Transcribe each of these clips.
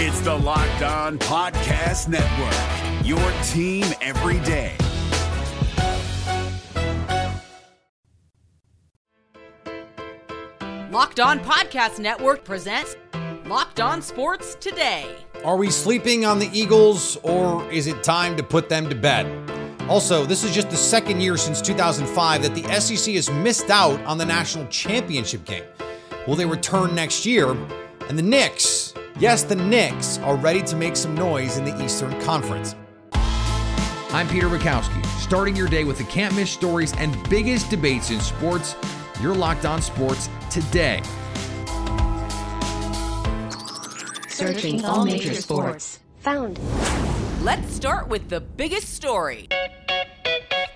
It's the Locked On Podcast Network, your team every day. Locked On Podcast Network presents Locked On Sports Today. Are we sleeping on the Eagles or is it time to put them to bed? Also, this is just the second year since 2005 that the SEC has missed out on the national championship game. Will they return next year? And the Knicks, yes, the Knicks, are ready to make some noise in the Eastern Conference. I'm Peter Bukowski, starting your day with the can't miss stories and biggest debates in sports. You're locked on sports today. Searching all major sports. Found. Let's start with the biggest story.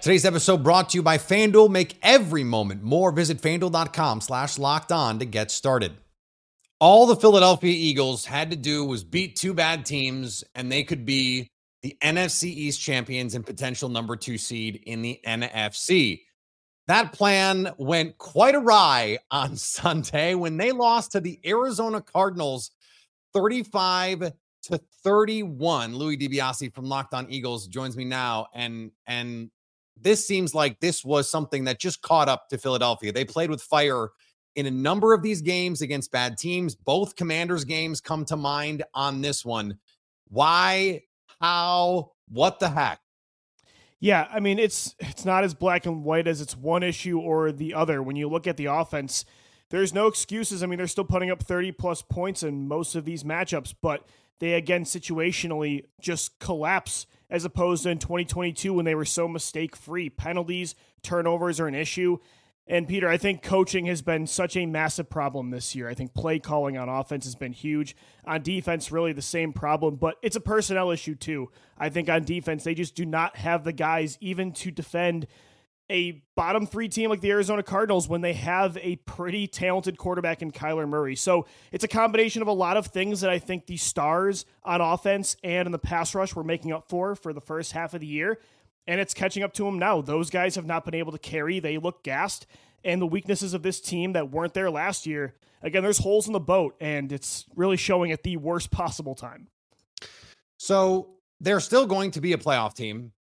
Today's episode brought to you by FanDuel. Make every moment more. Visit fanduel.com slash locked on to get started. All the Philadelphia Eagles had to do was beat two bad teams, and they could be the NFC East champions and potential number two seed in the NFC. That plan went quite awry on Sunday when they lost to the Arizona Cardinals 35 to 31. Louis DiBiase from Locked On Eagles joins me now and and this seems like this was something that just caught up to Philadelphia. They played with fire in a number of these games against bad teams. Both Commanders games come to mind on this one. Why? How? What the heck? Yeah, I mean it's it's not as black and white as it's one issue or the other. When you look at the offense, there's no excuses. I mean, they're still putting up 30 plus points in most of these matchups, but they again situationally just collapse as opposed to in 2022 when they were so mistake free. Penalties, turnovers are an issue. And Peter, I think coaching has been such a massive problem this year. I think play calling on offense has been huge. On defense, really the same problem, but it's a personnel issue too. I think on defense, they just do not have the guys even to defend a bottom three team like the Arizona Cardinals when they have a pretty talented quarterback in Kyler Murray. So it's a combination of a lot of things that I think the stars on offense and in the pass rush were making up for for the first half of the year. And it's catching up to them now. Those guys have not been able to carry. They look gassed. And the weaknesses of this team that weren't there last year, again, there's holes in the boat, and it's really showing at the worst possible time. So they're still going to be a playoff team.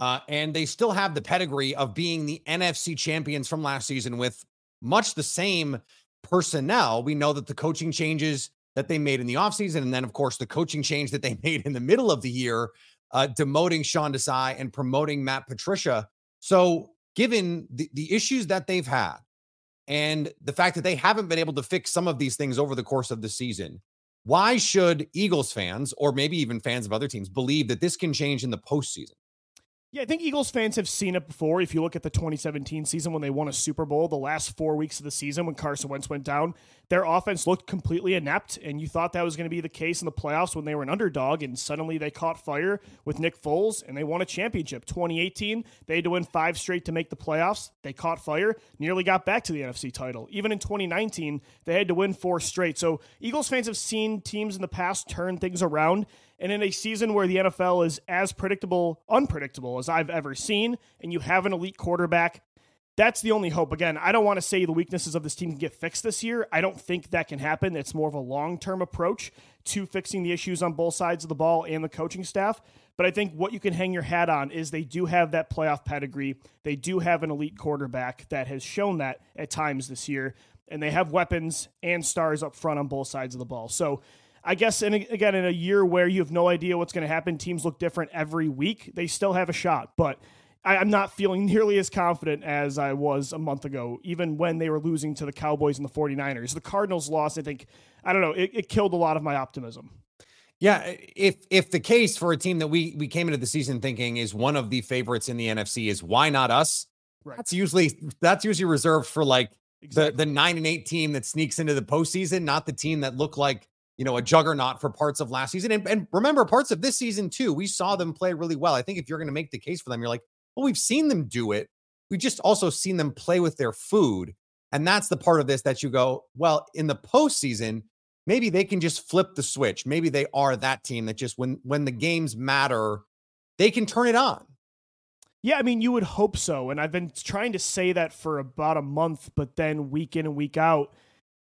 Uh, and they still have the pedigree of being the NFC champions from last season with much the same personnel. We know that the coaching changes that they made in the offseason, and then, of course, the coaching change that they made in the middle of the year, uh, demoting Sean Desai and promoting Matt Patricia. So, given the, the issues that they've had and the fact that they haven't been able to fix some of these things over the course of the season, why should Eagles fans, or maybe even fans of other teams, believe that this can change in the postseason? Yeah, I think Eagles fans have seen it before. If you look at the 2017 season when they won a Super Bowl, the last four weeks of the season when Carson Wentz went down, their offense looked completely inept, and you thought that was going to be the case in the playoffs when they were an underdog, and suddenly they caught fire with Nick Foles and they won a championship. 2018, they had to win five straight to make the playoffs. They caught fire, nearly got back to the NFC title. Even in 2019, they had to win four straight. So Eagles fans have seen teams in the past turn things around. And in a season where the NFL is as predictable, unpredictable as I've ever seen, and you have an elite quarterback, that's the only hope. Again, I don't want to say the weaknesses of this team can get fixed this year. I don't think that can happen. It's more of a long term approach to fixing the issues on both sides of the ball and the coaching staff. But I think what you can hang your hat on is they do have that playoff pedigree. They do have an elite quarterback that has shown that at times this year. And they have weapons and stars up front on both sides of the ball. So I guess, and again, in a year where you have no idea what's going to happen, teams look different every week. They still have a shot, but I, am not feeling nearly as confident as I was a month ago, even when they were losing to the Cowboys and the 49ers. The Cardinals lost, I think, I don't know, it, it killed a lot of my optimism. Yeah, if if the case for a team that we we came into the season thinking is one of the favorites in the NFC is why not us? Right. That's usually that's usually reserved for like exactly. the the nine and eight team that sneaks into the postseason, not the team that look like you know, a juggernaut for parts of last season. And, and remember, parts of this season too, we saw them play really well. I think if you're going to make the case for them, you're like, well, we've seen them do it. We've just also seen them play with their food. And that's the part of this that you go, well, in the postseason, maybe they can just flip the switch. Maybe they are that team that just when when the games matter, they can turn it on. Yeah, I mean, you would hope so. And I've been trying to say that for about a month, but then week in and week out,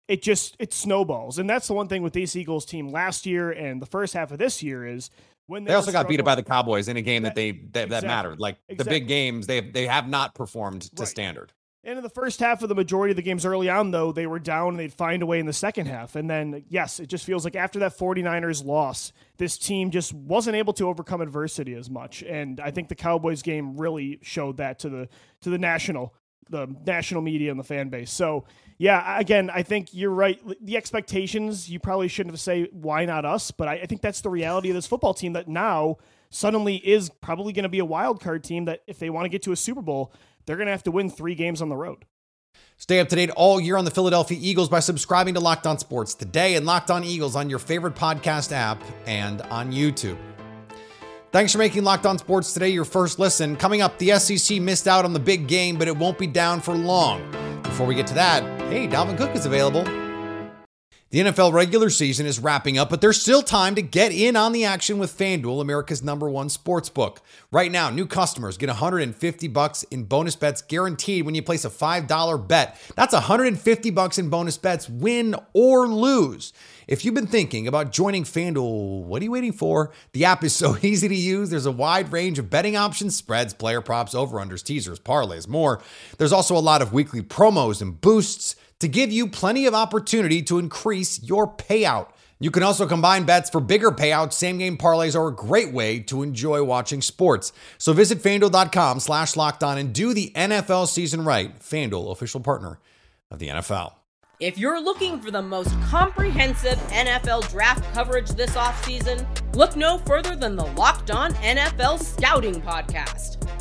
it just it snowballs. And that's the one thing with this Eagles team last year and the first half of this year is when they, also got beat up by the Cowboys in a game that, that they that, exactly, that mattered. Like exactly. the big games, they they have not performed to Right. standard. And in the first half of the majority of the games early on, though, they were down and they'd find a way in the second half. And then, yes, it just feels like after that 49ers loss, this team just wasn't able to overcome adversity as much. And I think the Cowboys game really showed that to the to the national the national media and the fan base. So yeah, again, I think you're right. The expectations, you probably shouldn't have say why not us, but I, I think that's the reality of this football team that now suddenly is probably going to be a wild card team that if they want to get to a Super Bowl, they're going to have to win three games on the road. Stay up to date all year on the Philadelphia Eagles by subscribing to Locked On Sports today and Locked On Eagles on your favorite podcast app and on YouTube. Thanks for making Locked On Sports today your first listen. Coming up, the SEC missed out on the big game, but it won't be down for long. Before we get to that, hey, Dalvin Cook is available. The NFL regular season is wrapping up, but there's still time to get in on the action with FanDuel, America's number one sports book. Right now, new customers get 150 bucks in bonus bets guaranteed when you place a $5 bet. That's 150 bucks in bonus bets, win or lose. If you've been thinking about joining FanDuel, what are you waiting for? The app is so easy to use. There's a wide range of betting options, spreads, player props, over-unders, teasers, parlays, more. There's also a lot of weekly promos and boosts to give you plenty of opportunity to increase your payout. You can also combine bets for bigger payouts. Same game parlays are a great way to enjoy watching sports. So visit fanduel.com slash locked on and do the NFL season right. FanDuel, official partner of the NFL. If you're looking for the most comprehensive NFL draft coverage this offseason, look no further than the Locked On NFL Scouting Podcast.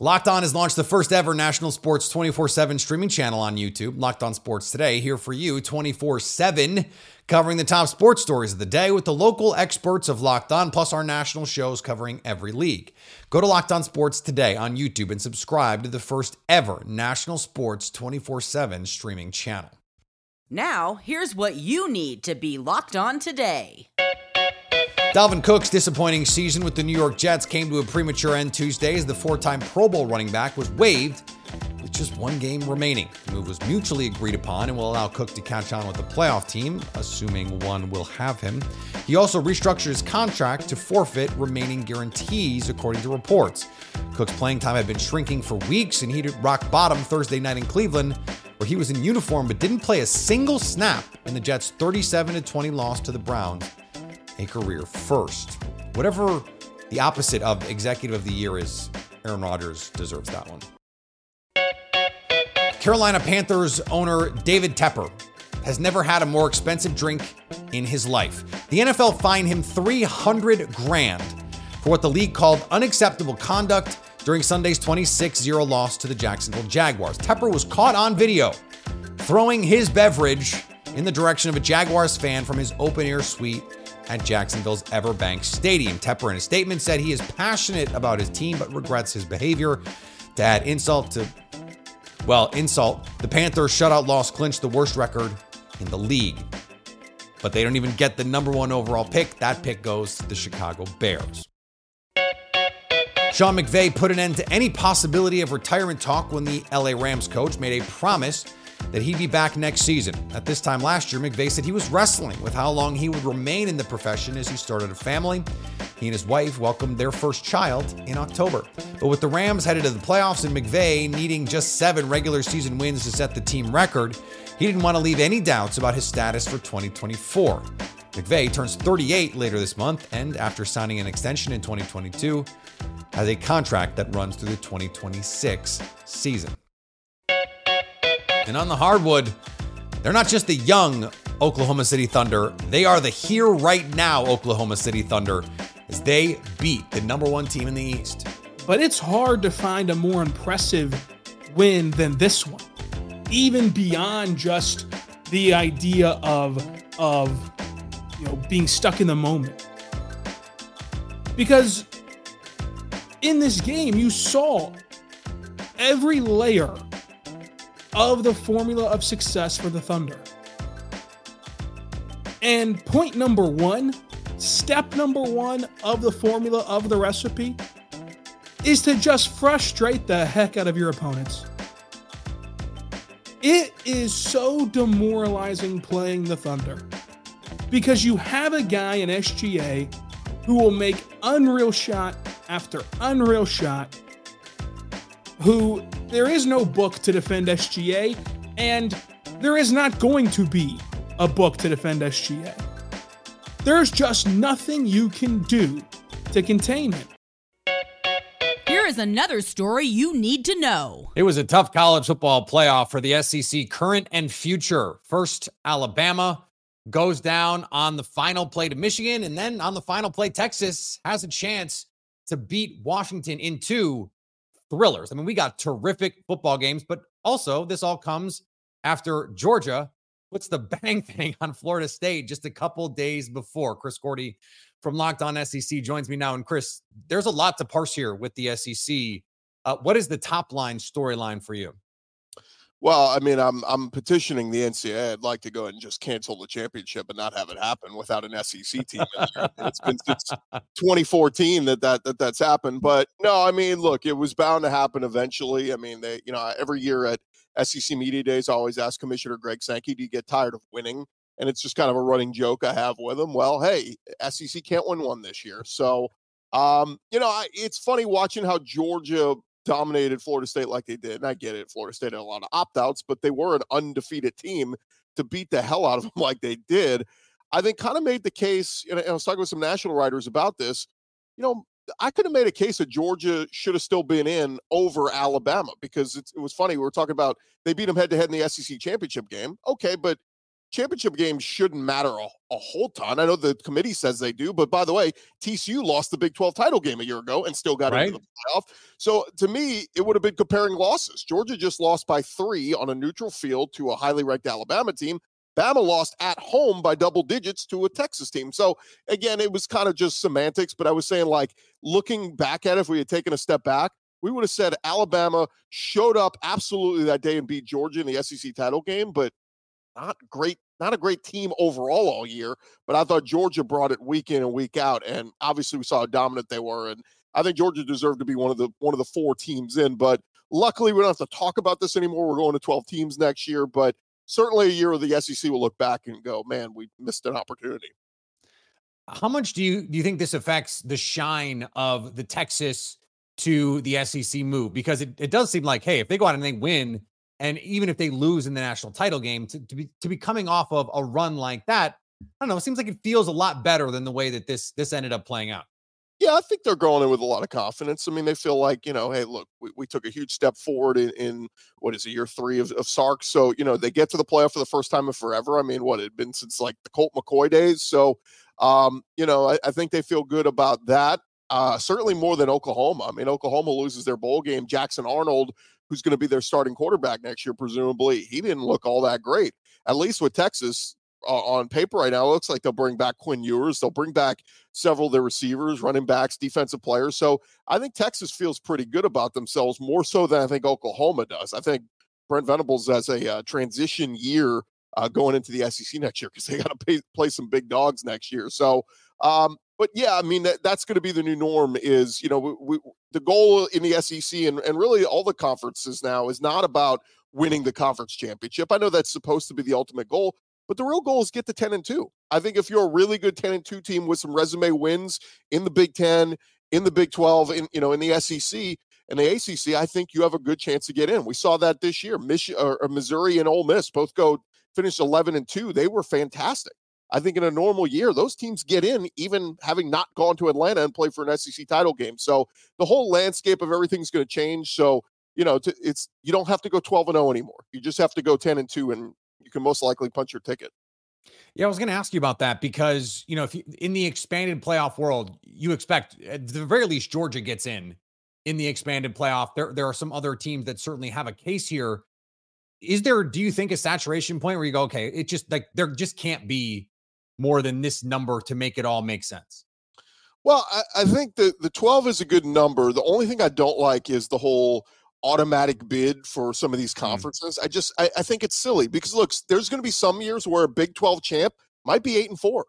Locked On has launched the first ever national sports 24 7 streaming channel on YouTube. Locked On Sports Today, here for you 24 7, covering the top sports stories of the day with the local experts of Locked On, plus our national shows covering every league. Go to Locked On Sports Today on YouTube and subscribe to the first ever national sports 24 7 streaming channel. Now, here's what you need to be locked on today. Dalvin Cook's disappointing season with the New York Jets came to a premature end Tuesday as the four time Pro Bowl running back was waived with just one game remaining. The move was mutually agreed upon and will allow Cook to catch on with the playoff team, assuming one will have him. He also restructured his contract to forfeit remaining guarantees, according to reports. Cook's playing time had been shrinking for weeks, and he hit rock bottom Thursday night in Cleveland, where he was in uniform but didn't play a single snap in the Jets' 37 20 loss to the Browns a career first. Whatever the opposite of executive of the year is, Aaron Rodgers deserves that one. Carolina Panthers owner David Tepper has never had a more expensive drink in his life. The NFL fined him 300 grand for what the league called unacceptable conduct during Sunday's 26-0 loss to the Jacksonville Jaguars. Tepper was caught on video throwing his beverage in the direction of a Jaguars fan from his open-air suite at Jacksonville's Everbank Stadium. Tepper, in a statement, said he is passionate about his team but regrets his behavior. To add insult to, well, insult, the Panthers shutout loss clinched the worst record in the league. But they don't even get the number one overall pick. That pick goes to the Chicago Bears. Sean McVay put an end to any possibility of retirement talk when the LA Rams coach made a promise that he'd be back next season. At this time last year, McVay said he was wrestling with how long he would remain in the profession as he started a family. He and his wife welcomed their first child in October. But with the Rams headed to the playoffs and McVay needing just seven regular season wins to set the team record, he didn't want to leave any doubts about his status for 2024. McVay turns 38 later this month and, after signing an extension in 2022, has a contract that runs through the 2026 season. And on the hardwood, they're not just the young Oklahoma City Thunder, they are the here right now Oklahoma City Thunder as they beat the number one team in the East. But it's hard to find a more impressive win than this one, even beyond just the idea of of you know being stuck in the moment. Because in this game, you saw every layer of the formula of success for the Thunder. And point number one, step number one of the formula of the recipe is to just frustrate the heck out of your opponents. It is so demoralizing playing the Thunder because you have a guy in SGA who will make unreal shot after unreal shot, who there is no book to defend SGA, and there is not going to be a book to defend SGA. There's just nothing you can do to contain him. Here is another story you need to know. It was a tough college football playoff for the SEC current and future. First, Alabama goes down on the final play to Michigan, and then on the final play, Texas has a chance to beat Washington in two thrillers. I mean, we got terrific football games, but also this all comes after Georgia puts the bang thing on Florida State just a couple days before. Chris Gordy from Locked On SEC joins me now. And Chris, there's a lot to parse here with the SEC. Uh, what is the top line storyline for you? Well, I mean, I'm I'm petitioning the NCAA. I'd like to go ahead and just cancel the championship and not have it happen without an SEC team. it's been since 2014 that, that that that's happened. But no, I mean, look, it was bound to happen eventually. I mean, they, you know, every year at SEC media days, I always ask Commissioner Greg Sankey, "Do you get tired of winning?" And it's just kind of a running joke I have with him. Well, hey, SEC can't win one this year, so um, you know, I, it's funny watching how Georgia dominated Florida State like they did. And I get it, Florida State had a lot of opt outs, but they were an undefeated team to beat the hell out of them like they did. I think kind of made the case, and I was talking with some national writers about this. You know, I could have made a case that Georgia should have still been in over Alabama because it was funny. We were talking about they beat them head to head in the SEC championship game. Okay, but championship games shouldn't matter a, a, whole ton. I know the committee says they do, but by the way, TCU lost the Big 12 title game a year ago and still got right. into the playoff. So to me, it would have been comparing losses. Georgia just lost by three on a neutral field to a highly ranked Alabama team. Bama lost at home by double digits to a Texas team. So again, it was kind of just semantics, but I was saying like looking back at it, if we had taken a step back, we would have said Alabama showed up absolutely that day and beat Georgia in the SEC title game, but not great, not a great team overall all year, but I thought Georgia brought it week in and week out, and obviously we saw how dominant they were, and I think Georgia deserved to be one of the one of the four teams in. But luckily, we don't have to talk about this anymore. We're going to 12 teams next year, but certainly a year of the SEC will look back and go, man, we missed an opportunity. How much do you do you think this affects the shine of the Texas to the SEC move? Because it, it does seem like, hey, if they go out and they win, and even if they lose in the national title game, to, to be to be coming off of a run like that, I don't know. It seems like it feels a lot better than the way that this this ended up playing out. Yeah, I think they're going in with a lot of confidence. I mean, they feel like, you know, hey, look, we, we took a huge step forward in, in what is it, year three of, of Sark. So, you know, they get to the playoff for the first time in forever. I mean, what, it had been since like the Colt McCoy days. So, um, you know, I, I think they feel good about that. Uh, certainly more than Oklahoma. I mean, Oklahoma loses their bowl game. Jackson Arnold who's going to be their starting quarterback next year, presumably. He didn't look all that great. At least with Texas uh, on paper right now, it looks like they'll bring back Quinn Ewers. They'll bring back several of their receivers, running backs, defensive players. So I think Texas feels pretty good about themselves, more so than I think Oklahoma does. I think Brent Venables has a uh, transition year uh, going into the SEC next year because they got to play some big dogs next year. So um, but yeah, I mean that, that's going to be the new norm. Is you know we, we, the goal in the SEC and and really all the conferences now is not about winning the conference championship. I know that's supposed to be the ultimate goal, but the real goal is get to ten and two. I think if you're a really good ten and two team with some resume wins in the Big Ten, in the Big Twelve, in you know in the SEC and the ACC, I think you have a good chance to get in. We saw that this year. Michigan or, or Missouri and Ole Miss both go finish eleven and two. They were fantastic. I think in a normal year, those teams get in, even having not gone to Atlanta and play for an SEC title game. So the whole landscape of everything's going to change. So you know, it's you don't have to go 12 and 0 anymore. You just have to go 10 and 2, and you can most likely punch your ticket. Yeah, I was going to ask you about that because you know, if you, in the expanded playoff world, you expect at the very least Georgia gets in in the expanded playoff. There, there are some other teams that certainly have a case here. is there, do you think, a saturation point where you go, okay, it just like there just can't be more than this number to make it all make sense? Well, I, I think that the 12 is a good number. The only thing I don't like is the whole automatic bid for some of these Mm. conferences. I just I, I think it's silly because look, there's going to be some years where a Big 12 champ might be eight and four.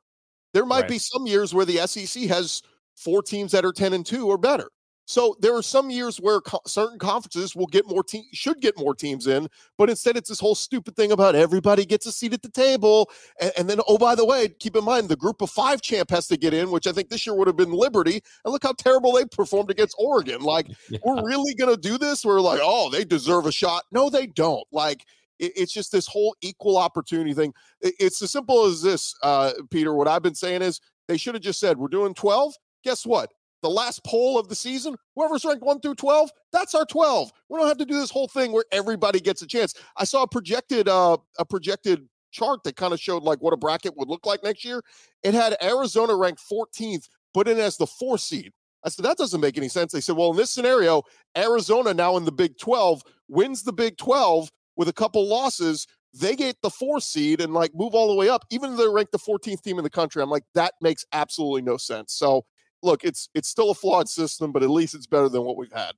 There might Right. be some years where the SEC has four teams that are 10 and two or better. So there are some years where co- certain conferences will get more teams, should get more teams in, but instead it's this whole stupid thing about everybody gets a seat at the table. And, and then, oh, by the way, keep in mind the group of five champ has to get in, which I think this year would have been Liberty. And look how terrible they performed against Oregon. Like, we're really going to do this? We're like, oh, they deserve a shot. No, they don't. Like, it- it's just this whole equal opportunity thing. I- It's as simple as this, uh, Peter. What I've been saying is they should have just said, we're doing 12. Guess what? The last poll of the season, whoever's ranked one through 12, that's our 12. We don't have to do this whole thing where everybody gets a chance. I saw a projected, uh, a projected chart that kind of showed like what a bracket would look like next year. It had Arizona ranked 14th, put in as the fourth seed. I said, that doesn't make any sense. They said, well, in this scenario, Arizona now in the Big 12 wins the Big 12 with a couple losses. They get the fourth seed and like move all the way up, even though they're ranked the 14th team in the country. I'm like, that makes absolutely no sense. So look, it's it's still a flawed system, but at least it's better than what we've had.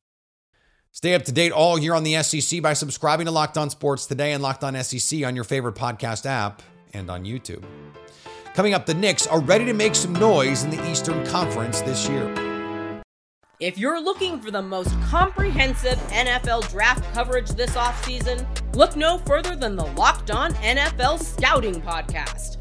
Stay up to date all year on the SEC by subscribing to Locked On Sports today and Locked On SEC on your favorite podcast app and on YouTube. Coming up, the Knicks are ready to make some noise in the Eastern Conference this year. If you're looking for the most comprehensive NFL draft coverage this offseason, look no further than the Locked On NFL Scouting Podcast.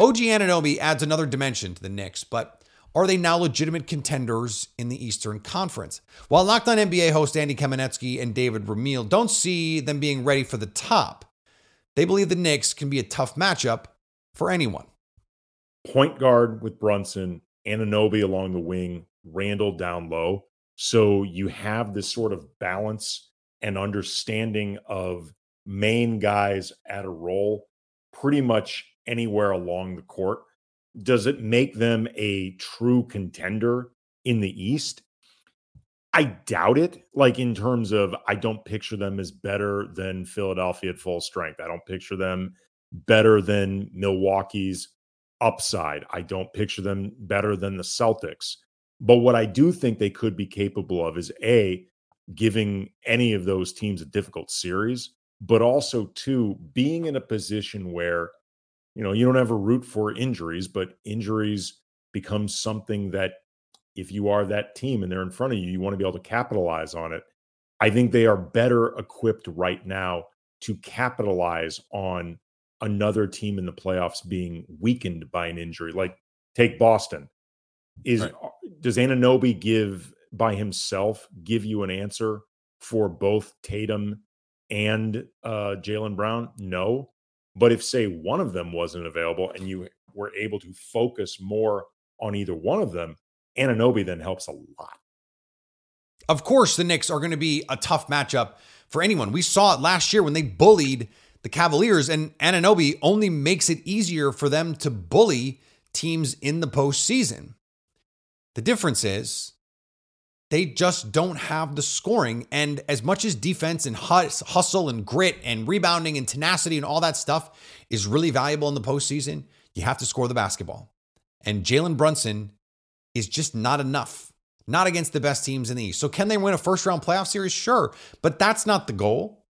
OG Anunoby adds another dimension to the Knicks, but are they now legitimate contenders in the Eastern Conference? While Locked On NBA host Andy Kamenetzky and David Ramil don't see them being ready for the top, they believe the Knicks can be a tough matchup for anyone. point guard with Brunson, Anunoby along the wing, Randle down low. So you have this sort of balance and understanding of main guys at a role pretty much anywhere along the court. Does it make them a true contender in the East? I doubt it. Like in terms of, I don't picture them as better than Philadelphia at full strength. I don't picture them better than Milwaukee's upside. I don't picture them better than the Celtics. But what I do think they could be capable of is A, giving any of those teams a difficult series, but also two, being in a position where, you know, you don't ever root for injuries, but injuries become something that if you are that team and they're in front of you, you want to be able to capitalize on it. I think they are better equipped right now to capitalize on another team in the playoffs being weakened by an injury. Like take Boston. Is Right. does Anunoby give by himself give you an answer for both Tatum and uh Jaylen Brown? No. But if say one of them wasn't available and you were able to focus more on either one of them, Anunoby then helps a lot. Of course, the Knicks are going to be a tough matchup for anyone. We saw it last year when they bullied the Cavaliers, and Anunoby only makes it easier for them to bully teams in the postseason. The difference is they just don't have the scoring. And as much as defense and hustle and grit and rebounding and tenacity and all that stuff is really valuable in the postseason, you have to score the basketball. And Jalen Brunson is just not enough, not against the best teams in the East. So, can they win a first round playoff series? Sure, but that's not the goal.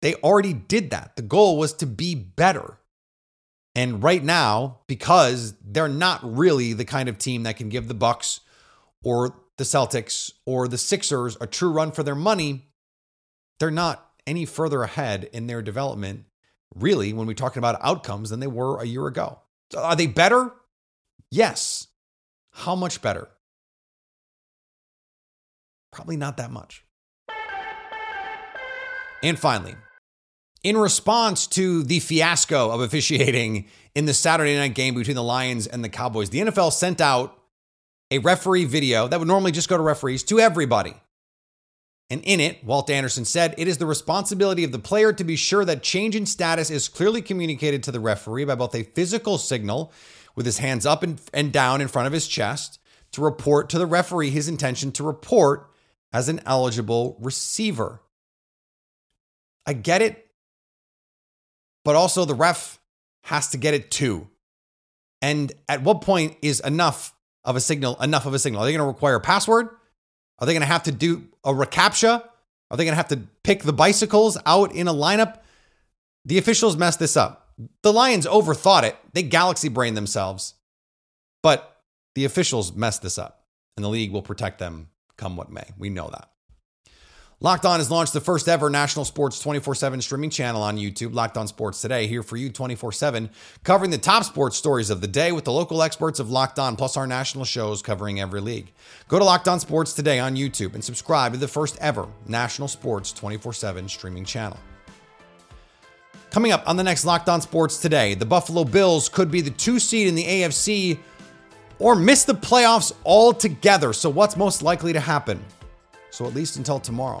They already did that. The goal was to be better. And right now, because they're not really the kind of team that can give the Bucks or the Celtics or the Sixers a true run for their money, they're not any further ahead in their development, really, when we're talking about outcomes than they were a year ago. So are they better? Yes. How much better? Probably not that much. And finally, in response to the fiasco of officiating in the Saturday night game between the Lions and the Cowboys, the NFL sent out a referee video that would normally just go to referees to everybody. And in it, Walt Anderson said, It is the responsibility of the player to be sure that change in status is clearly communicated to the referee by both a physical signal with his hands up and, and down in front of his chest to report to the referee his intention to report as an eligible receiver. I get it, but also the ref has to get it too. And at what point is enough of a signal enough of a signal? Are they going to require a password? Are they going to have to do a recaptcha? Are they going to have to pick the bicycles out in a lineup? The officials messed this up. The Lions overthought it. They galaxy brained themselves. But the officials messed this up, and the league will protect them come what may. We know that. Locked On has launched the first ever national sports 24 7 streaming channel on YouTube, Locked On Sports Today, here for you 24 7, covering the top sports stories of the day with the local experts of Locked On, plus our national shows covering every league. Go to Locked On Sports Today on YouTube and subscribe to the first ever national sports 24 7 streaming channel. Coming up on the next Locked On Sports Today, the Buffalo Bills could be the two seed in the AFC or miss the playoffs altogether. So, what's most likely to happen? So, at least until tomorrow.